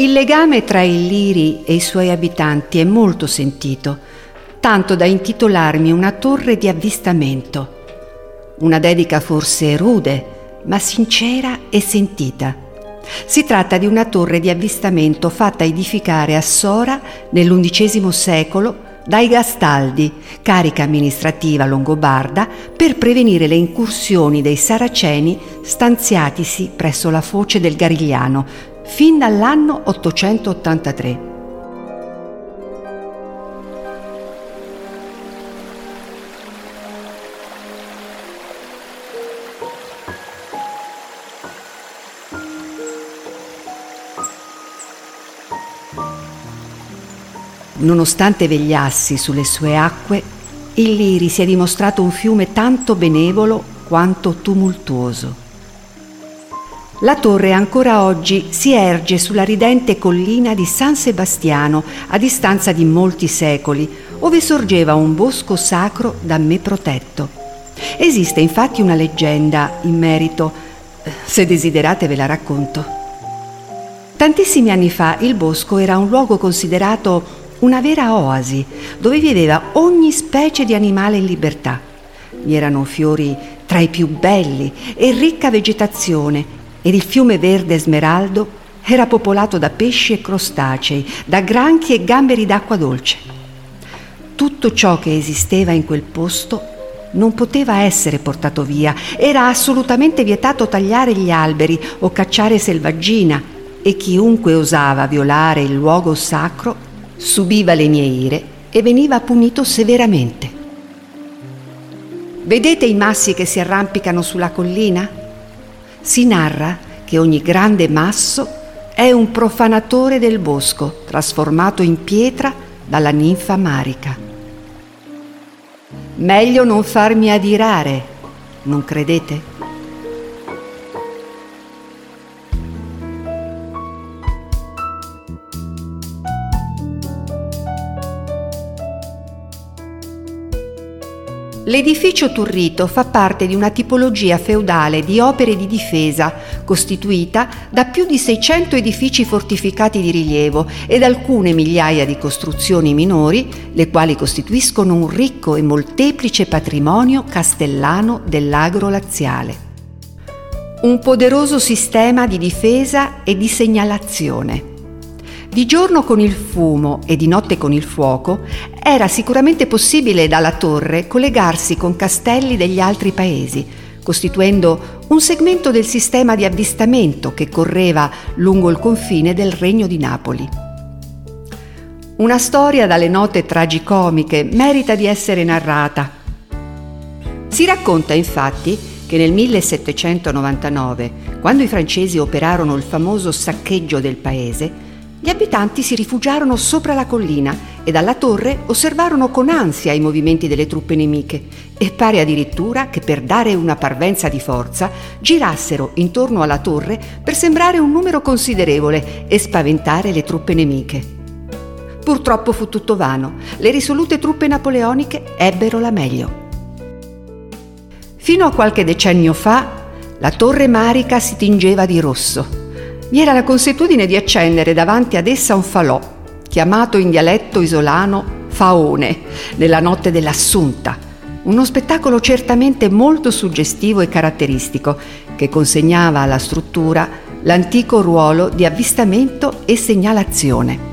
Il legame tra Illiri e i suoi abitanti è molto sentito, tanto da intitolarmi una torre di avvistamento. Una dedica forse rude, ma sincera e sentita. Si tratta di una torre di avvistamento fatta edificare a Sora nell'undicesimo secolo dai Gastaldi, carica amministrativa longobarda, per prevenire le incursioni dei saraceni stanziatisi presso la foce del Garigliano, fin dall'anno 883. Nonostante vegliassi sulle sue acque, il Liri si è dimostrato un fiume tanto benevolo quanto tumultuoso. La torre ancora oggi si erge sulla ridente collina di San Sebastiano, a distanza di molti secoli, ove sorgeva un bosco sacro da me protetto. Esiste infatti una leggenda in merito, se desiderate ve la racconto. Tantissimi anni fa il bosco era un luogo considerato una vera oasi dove viveva ogni specie di animale in libertà. Vi erano fiori tra i più belli e ricca vegetazione ed il fiume verde smeraldo era popolato da pesci e crostacei, da granchi e gamberi d'acqua dolce. Tutto ciò che esisteva in quel posto non poteva essere portato via, era assolutamente vietato tagliare gli alberi o cacciare selvaggina e chiunque osava violare il luogo sacro subiva le mie ire e veniva punito severamente. Vedete i massi che si arrampicano sulla collina? Si narra che ogni grande masso è un profanatore del bosco trasformato in pietra dalla ninfa marica. Meglio non farmi adirare, non credete? L'edificio Turrito fa parte di una tipologia feudale di opere di difesa costituita da più di 600 edifici fortificati di rilievo ed alcune migliaia di costruzioni minori, le quali costituiscono un ricco e molteplice patrimonio castellano dell'agro laziale. Un poderoso sistema di difesa e di segnalazione. Di giorno con il fumo e di notte con il fuoco era sicuramente possibile dalla torre collegarsi con castelli degli altri paesi, costituendo un segmento del sistema di avvistamento che correva lungo il confine del Regno di Napoli. Una storia dalle note tragicomiche merita di essere narrata. Si racconta infatti che nel 1799, quando i francesi operarono il famoso saccheggio del paese, gli abitanti si rifugiarono sopra la collina e dalla torre osservarono con ansia i movimenti delle truppe nemiche e pare addirittura che per dare una parvenza di forza girassero intorno alla torre per sembrare un numero considerevole e spaventare le truppe nemiche. Purtroppo fu tutto vano, le risolute truppe napoleoniche ebbero la meglio. Fino a qualche decennio fa la torre Marica si tingeva di rosso vi era la consuetudine di accendere davanti ad essa un falò, chiamato in dialetto isolano faone, nella notte dell'Assunta, uno spettacolo certamente molto suggestivo e caratteristico che consegnava alla struttura l'antico ruolo di avvistamento e segnalazione.